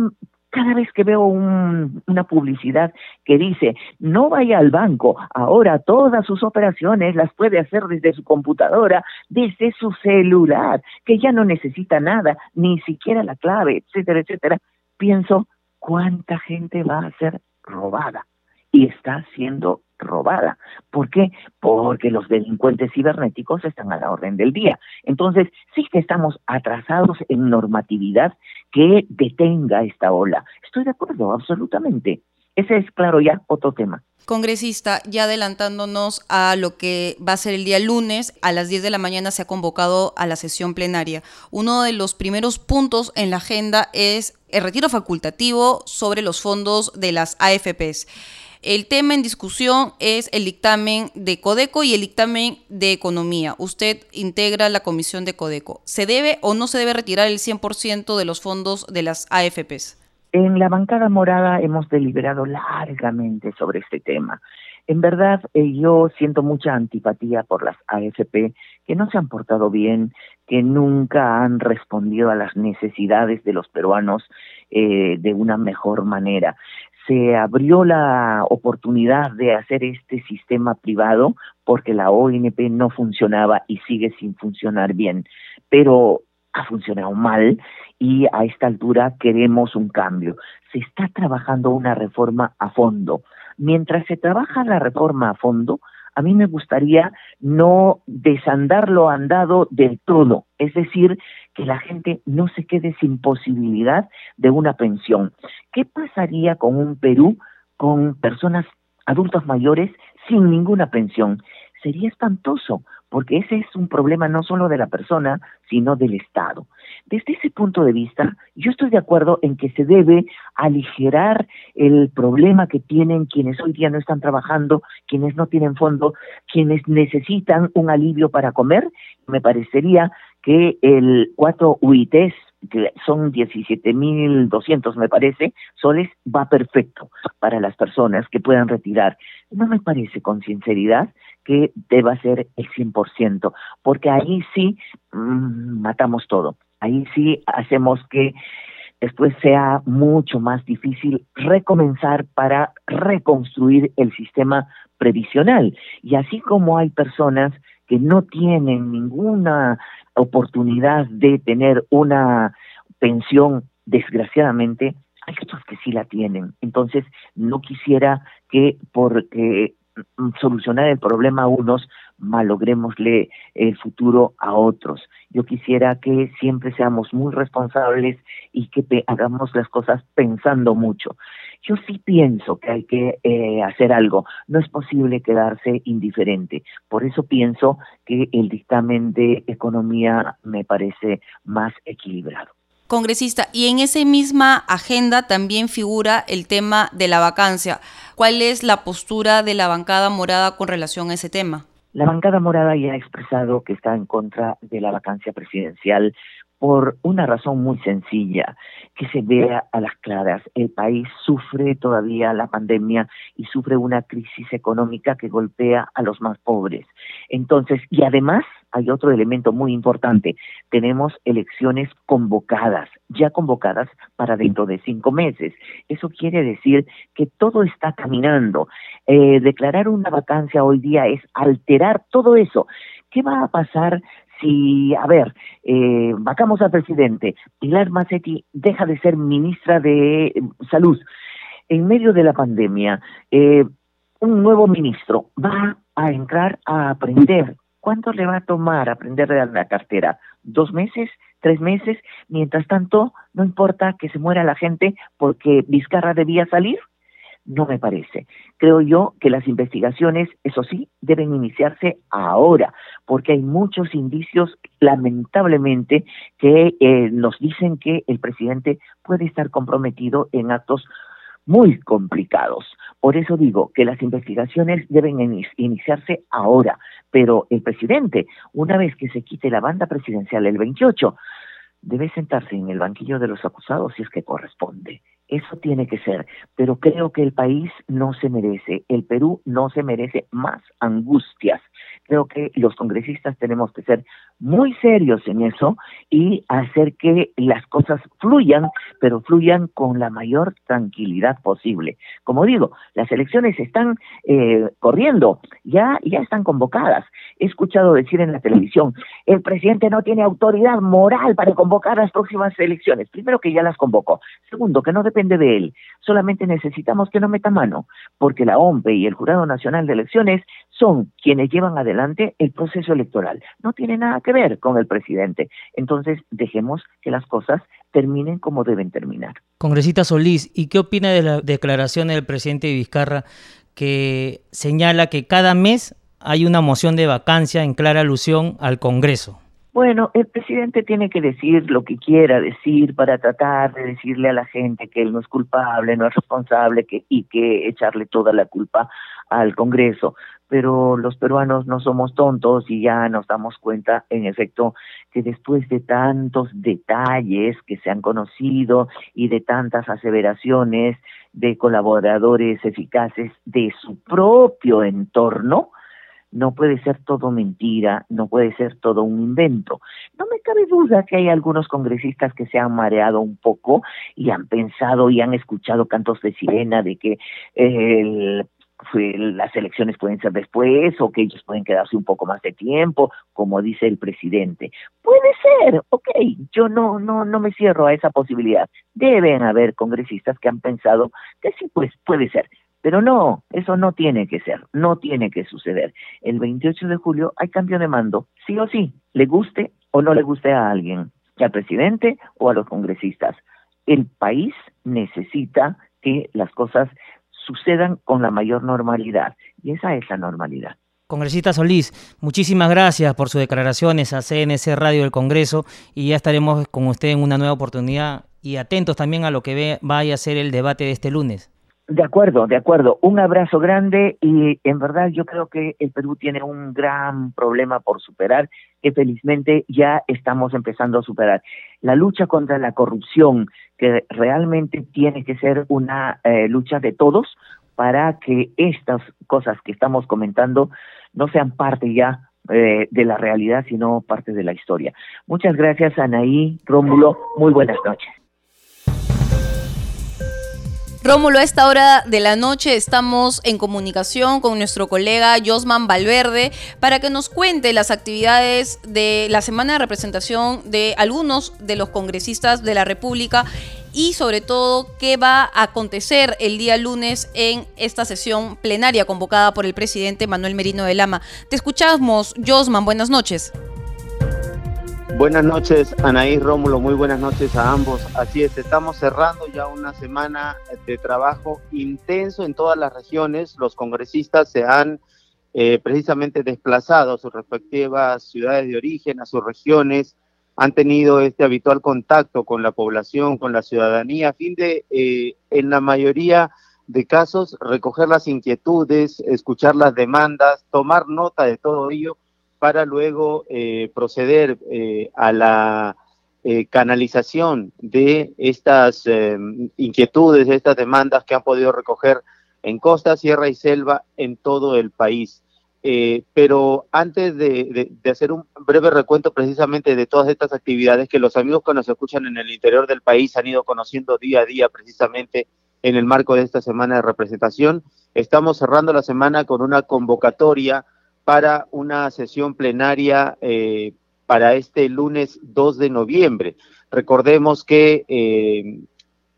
cada vez que veo una publicidad que dice, no vaya al banco, ahora todas sus operaciones las puede hacer desde su computadora, desde su celular, que ya no necesita nada, ni siquiera la clave, etcétera, etcétera, pienso, ¿cuánta gente va a ser robada? Y está siendo robada. ¿Por qué? Porque los delincuentes cibernéticos están a la orden del día. Entonces, sí que estamos atrasados en normatividad que detenga esta ola. Estoy de acuerdo, absolutamente. Ese es, claro, ya otro tema. Congresista, ya adelantándonos a lo que va a ser el día lunes, a las 10 de la mañana se ha convocado a la sesión plenaria. Uno de los primeros puntos en la agenda es el retiro facultativo sobre los fondos de las AFPs. El tema en discusión es el dictamen de Codeco y el dictamen de Economía. Usted integra la comisión de Codeco. ¿Se debe o no se debe retirar el 100% de los fondos de las AFPs? En la bancada morada hemos deliberado largamente sobre este tema. En verdad, eh, yo siento mucha antipatía por las AFP que no se han portado bien, que nunca han respondido a las necesidades de los peruanos eh, de una mejor manera se abrió la oportunidad de hacer este sistema privado porque la ONP no funcionaba y sigue sin funcionar bien, pero ha funcionado mal y a esta altura queremos un cambio. Se está trabajando una reforma a fondo. Mientras se trabaja la reforma a fondo, a mí me gustaría no desandar lo andado del todo, es decir, que la gente no se quede sin posibilidad de una pensión. ¿Qué pasaría con un Perú con personas adultos mayores sin ninguna pensión? Sería espantoso, porque ese es un problema no solo de la persona, sino del Estado. Desde ese punto de vista, yo estoy de acuerdo en que se debe aligerar el problema que tienen quienes hoy día no están trabajando, quienes no tienen fondo, quienes necesitan un alivio para comer. Me parecería que el 4 UITs, que son 17.200 me parece, soles, va perfecto para las personas que puedan retirar. No me parece con sinceridad que deba ser el 100%, porque ahí sí mm, matamos todo. Ahí sí hacemos que después sea mucho más difícil recomenzar para reconstruir el sistema previsional. Y así como hay personas que no tienen ninguna oportunidad de tener una pensión, desgraciadamente, hay otros que sí la tienen. Entonces, no quisiera que porque mm, solucionar el problema unos, malogrémosle el futuro a otros. Yo quisiera que siempre seamos muy responsables y que hagamos las cosas pensando mucho. Yo sí pienso que hay que eh, hacer algo. No es posible quedarse indiferente. Por eso pienso que el dictamen de economía me parece más equilibrado. Congresista, y en esa misma agenda también figura el tema de la vacancia. ¿Cuál es la postura de la bancada morada con relación a ese tema? La bancada morada ya ha expresado que está en contra de la vacancia presidencial por una razón muy sencilla, que se vea a las claras. El país sufre todavía la pandemia y sufre una crisis económica que golpea a los más pobres. Entonces, y además hay otro elemento muy importante. Tenemos elecciones convocadas, ya convocadas para dentro de cinco meses. Eso quiere decir que todo está caminando. Eh, declarar una vacancia hoy día es alterar todo eso. ¿Qué va a pasar si, a ver, eh, vacamos al presidente, Pilar Massetti deja de ser ministra de Salud en medio de la pandemia, eh, un nuevo ministro va a entrar a aprender. ¿Cuánto le va a tomar aprender de la cartera? ¿Dos meses? ¿Tres meses? Mientras tanto, no importa que se muera la gente porque Vizcarra debía salir no me parece. Creo yo que las investigaciones, eso sí, deben iniciarse ahora, porque hay muchos indicios, lamentablemente, que eh, nos dicen que el presidente puede estar comprometido en actos muy complicados. Por eso digo que las investigaciones deben iniciarse ahora, pero el presidente, una vez que se quite la banda presidencial el 28, debe sentarse en el banquillo de los acusados si es que corresponde. Eso tiene que ser, pero creo que el país no se merece, el Perú no se merece más angustias. Creo que los congresistas tenemos que ser muy serios en eso y hacer que las cosas fluyan, pero fluyan con la mayor tranquilidad posible. Como digo, las elecciones están eh, corriendo, ya, ya están convocadas. He escuchado decir en la televisión, el presidente no tiene autoridad moral para convocar las próximas elecciones. Primero que ya las convocó. Segundo, que no depende de él. Solamente necesitamos que no meta mano, porque la OMPE y el Jurado Nacional de Elecciones son quienes llevan adelante el proceso electoral. No tiene nada que ver con el presidente. Entonces, dejemos que las cosas terminen como deben terminar. Congresista Solís, ¿y qué opina de la declaración del presidente Vizcarra que señala que cada mes hay una moción de vacancia en clara alusión al Congreso? Bueno, el presidente tiene que decir lo que quiera decir para tratar de decirle a la gente que él no es culpable, no es responsable que, y que echarle toda la culpa al Congreso. Pero los peruanos no somos tontos y ya nos damos cuenta, en efecto, que después de tantos detalles que se han conocido y de tantas aseveraciones de colaboradores eficaces de su propio entorno, no puede ser todo mentira, no puede ser todo un invento. No me cabe duda que hay algunos congresistas que se han mareado un poco y han pensado y han escuchado cantos de sirena de que las elecciones pueden ser después o que ellos pueden quedarse un poco más de tiempo, como dice el presidente. Puede ser, ok, yo no, no, no me cierro a esa posibilidad. Deben haber congresistas que han pensado que sí, pues puede ser. Pero no, eso no tiene que ser, no tiene que suceder. El 28 de julio hay cambio de mando, sí o sí, le guste o no le guste a alguien, al presidente o a los congresistas. El país necesita que las cosas sucedan con la mayor normalidad y esa es la normalidad. Congresista Solís, muchísimas gracias por sus declaraciones a CNC Radio del Congreso y ya estaremos con usted en una nueva oportunidad y atentos también a lo que vaya a ser el debate de este lunes. De acuerdo, de acuerdo. Un abrazo grande y en verdad yo creo que el Perú tiene un gran problema por superar que felizmente ya estamos empezando a superar. La lucha contra la corrupción, que realmente tiene que ser una eh, lucha de todos para que estas cosas que estamos comentando no sean parte ya eh, de la realidad, sino parte de la historia. Muchas gracias, Anaí, Rómulo. Muy buenas noches. Rómulo, a esta hora de la noche estamos en comunicación con nuestro colega Josman Valverde para que nos cuente las actividades de la semana de representación de algunos de los congresistas de la República y sobre todo qué va a acontecer el día lunes en esta sesión plenaria convocada por el presidente Manuel Merino de Lama. Te escuchamos, Josman, buenas noches. Buenas noches, Anaí Rómulo, muy buenas noches a ambos. Así es, estamos cerrando ya una semana de trabajo intenso en todas las regiones. Los congresistas se han eh, precisamente desplazado a sus respectivas ciudades de origen, a sus regiones, han tenido este habitual contacto con la población, con la ciudadanía, a fin de, eh, en la mayoría de casos, recoger las inquietudes, escuchar las demandas, tomar nota de todo ello para luego eh, proceder eh, a la eh, canalización de estas eh, inquietudes, de estas demandas que han podido recoger en costa, sierra y selva en todo el país. Pero antes de, hacer un breve recuento precisamente de todas estas actividades que los amigos que nos escuchan en el interior del país han ido conociendo día a día precisamente en el marco de esta semana de representación, estamos cerrando la semana con una convocatoria para una sesión plenaria eh, para este lunes 2 de noviembre. Recordemos que eh,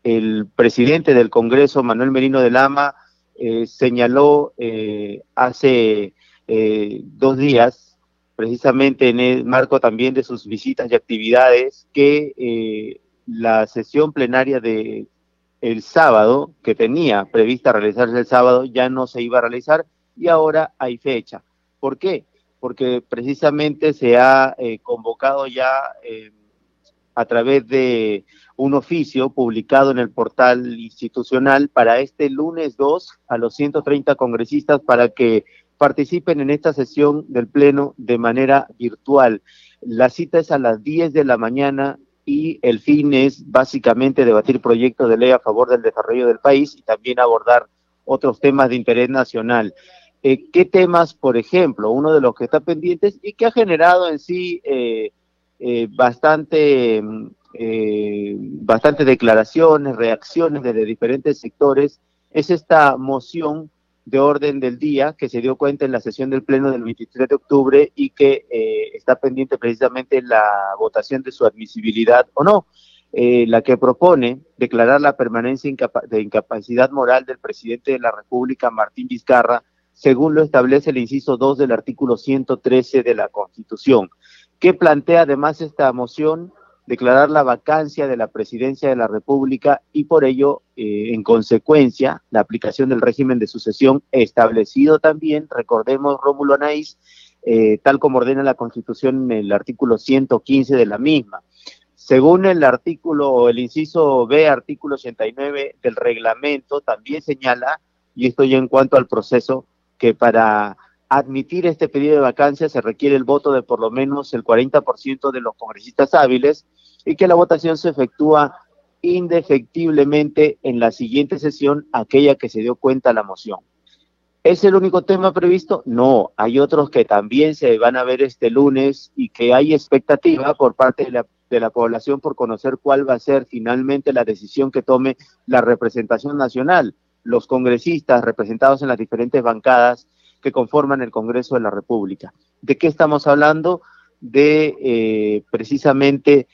el presidente del Congreso, Manuel Merino de Lama, eh, señaló hace dos días, precisamente en el marco también de sus visitas y actividades, que la sesión plenaria de el sábado, que tenía prevista realizarse el sábado, ya no se iba a realizar y ahora hay fecha. ¿Por qué? porque precisamente se ha eh, convocado ya eh, a través de un oficio publicado en el portal institucional para este lunes 2 a los 130 congresistas para que participen en esta sesión del Pleno de manera virtual. La cita es a las 10 de la mañana y el fin es básicamente debatir proyectos de ley a favor del desarrollo del país y también abordar otros temas de interés nacional. Eh, qué temas, por ejemplo, uno de los que está pendientes y que ha generado en sí eh, eh, bastante, bastante declaraciones, reacciones desde diferentes sectores, es esta moción de orden del día que se dio cuenta en la sesión del Pleno del 23 de octubre y que está pendiente precisamente la votación de su admisibilidad o no. la que propone declarar la permanencia de incapacidad moral del presidente de la República, Martín Vizcarra, según lo establece el inciso 2 del artículo 113 de la Constitución, que plantea además esta moción declarar la vacancia de la presidencia de la República y por ello, eh, en consecuencia, la aplicación del régimen de sucesión establecido también, recordemos Rómulo Anaís, eh, tal como ordena la Constitución en el artículo 115 de la misma. Según el artículo, el inciso B, artículo 89 del reglamento, también señala, y esto ya en cuanto al proceso, que para admitir este pedido de vacancia se requiere el voto de por lo menos el 40% de los congresistas hábiles y que la votación se efectúa indefectiblemente en la siguiente sesión, aquella que se dio cuenta la moción. ¿Es el único tema previsto? No, hay otros que también se van a ver este lunes y que hay expectativa por parte de la, de la población por conocer cuál va a ser finalmente la decisión que tome la representación nacional los congresistas representados en las diferentes bancadas que conforman el Congreso de la República. ¿De qué estamos hablando? De eh, precisamente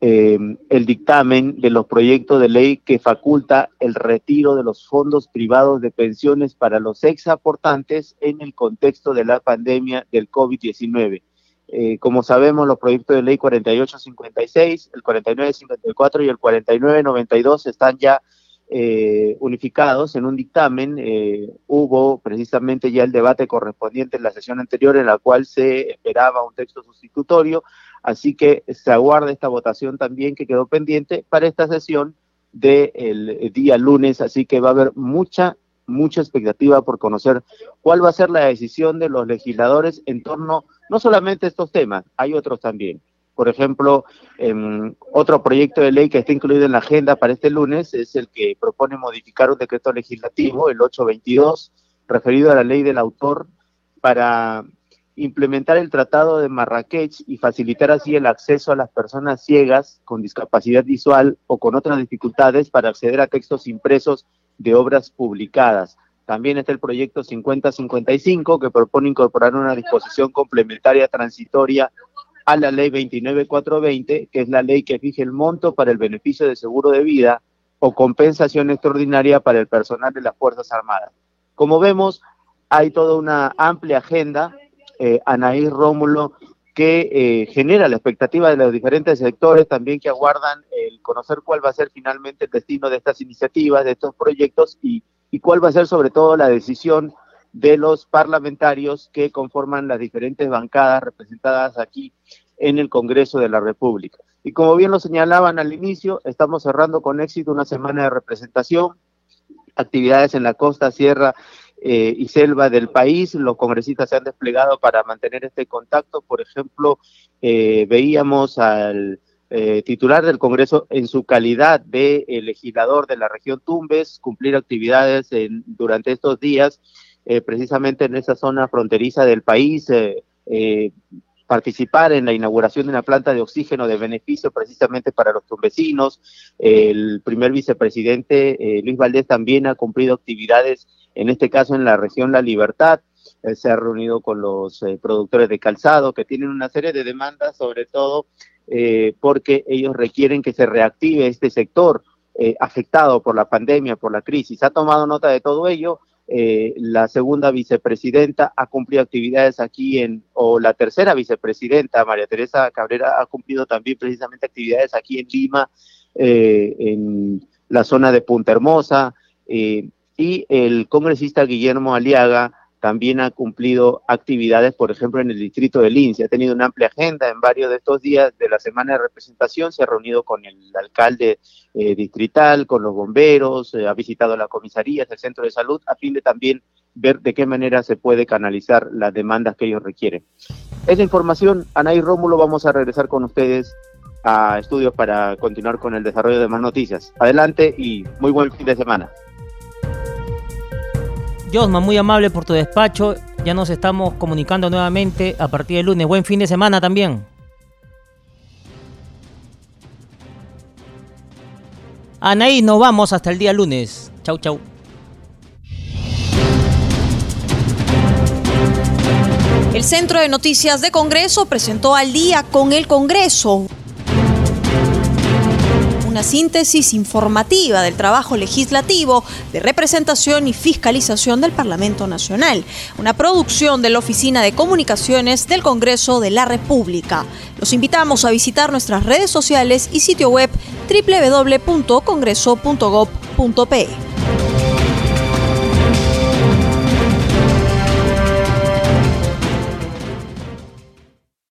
eh, el dictamen de los proyectos de ley que faculta el retiro de los fondos privados de pensiones para los exaportantes en el contexto de la pandemia del COVID-19. Eh, como sabemos, los proyectos de ley 4856, el 4954 y el 4992 están ya eh, unificados en un dictamen. Eh, hubo precisamente ya el debate correspondiente en la sesión anterior en la cual se esperaba un texto sustitutorio, así que se aguarda esta votación también que quedó pendiente para esta sesión del día lunes, así que va a haber mucha, mucha expectativa por conocer cuál va a ser la decisión de los legisladores en torno no solamente a estos temas, hay otros también. Por ejemplo, em, otro proyecto de ley que está incluido en la agenda para este lunes es el que propone modificar un decreto legislativo, el 822, referido a la ley del autor, para implementar el Tratado de Marrakech y facilitar así el acceso a las personas ciegas con discapacidad visual o con otras dificultades para acceder a textos impresos de obras publicadas. También está el proyecto 5055 que propone incorporar una disposición complementaria transitoria a la ley 29420, que es la ley que fije el monto para el beneficio de seguro de vida o compensación extraordinaria para el personal de las Fuerzas Armadas. Como vemos, hay toda una amplia agenda, eh, Anaí Rómulo, que eh, genera la expectativa de los diferentes sectores también que aguardan el conocer cuál va a ser finalmente el destino de estas iniciativas, de estos proyectos y, y cuál va a ser sobre todo la decisión de los parlamentarios que conforman las diferentes bancadas representadas aquí en el Congreso de la República. Y como bien lo señalaban al inicio, estamos cerrando con éxito una semana de representación, actividades en la costa, sierra eh, y selva del país. Los congresistas se han desplegado para mantener este contacto. Por ejemplo, eh, veíamos al eh, titular del Congreso en su calidad de legislador de la región Tumbes, cumplir actividades durante estos días, eh, precisamente en esa zona fronteriza del país, participar en la inauguración de una planta de oxígeno de beneficio precisamente para los tumbesinos. El primer vicepresidente, Luis Valdés, también ha cumplido actividades, en este caso en la región La Libertad, se ha reunido con los productores de calzado que tienen una serie de demandas, sobre todo eh, porque ellos requieren que se reactive este sector eh, afectado por la pandemia, por la crisis. Ha tomado nota de todo ello. Eh, la segunda vicepresidenta ha cumplido actividades aquí en, o la tercera vicepresidenta, María Teresa Cabrera, ha cumplido también precisamente actividades aquí en Lima, en la zona de Punta Hermosa, y el congresista Guillermo Aliaga también ha cumplido actividades, por ejemplo, en el distrito de Lince. Ha tenido una amplia agenda en varios de estos días de la semana de representación. Se ha reunido con el alcalde eh, distrital, con los bomberos, eh, ha visitado la comisaría, el centro de salud, a fin de también ver de qué manera se puede canalizar las demandas que ellos requieren. Esa información, Ana y Rómulo, vamos a regresar con ustedes a estudios para continuar con el desarrollo de más noticias. Adelante y muy buen fin de semana. Josma, muy amable por tu despacho. Ya nos estamos comunicando nuevamente a partir del lunes. Buen fin de semana también. Anaí, nos vamos hasta el día lunes. Chau, chau. El Centro de Noticias de Congreso presentó al día con el Congreso síntesis informativa del trabajo legislativo, de representación y fiscalización del Parlamento Nacional, una producción de la Oficina de Comunicaciones del Congreso de la República. Los invitamos a visitar nuestras redes sociales y sitio web www.congreso.gov.pe.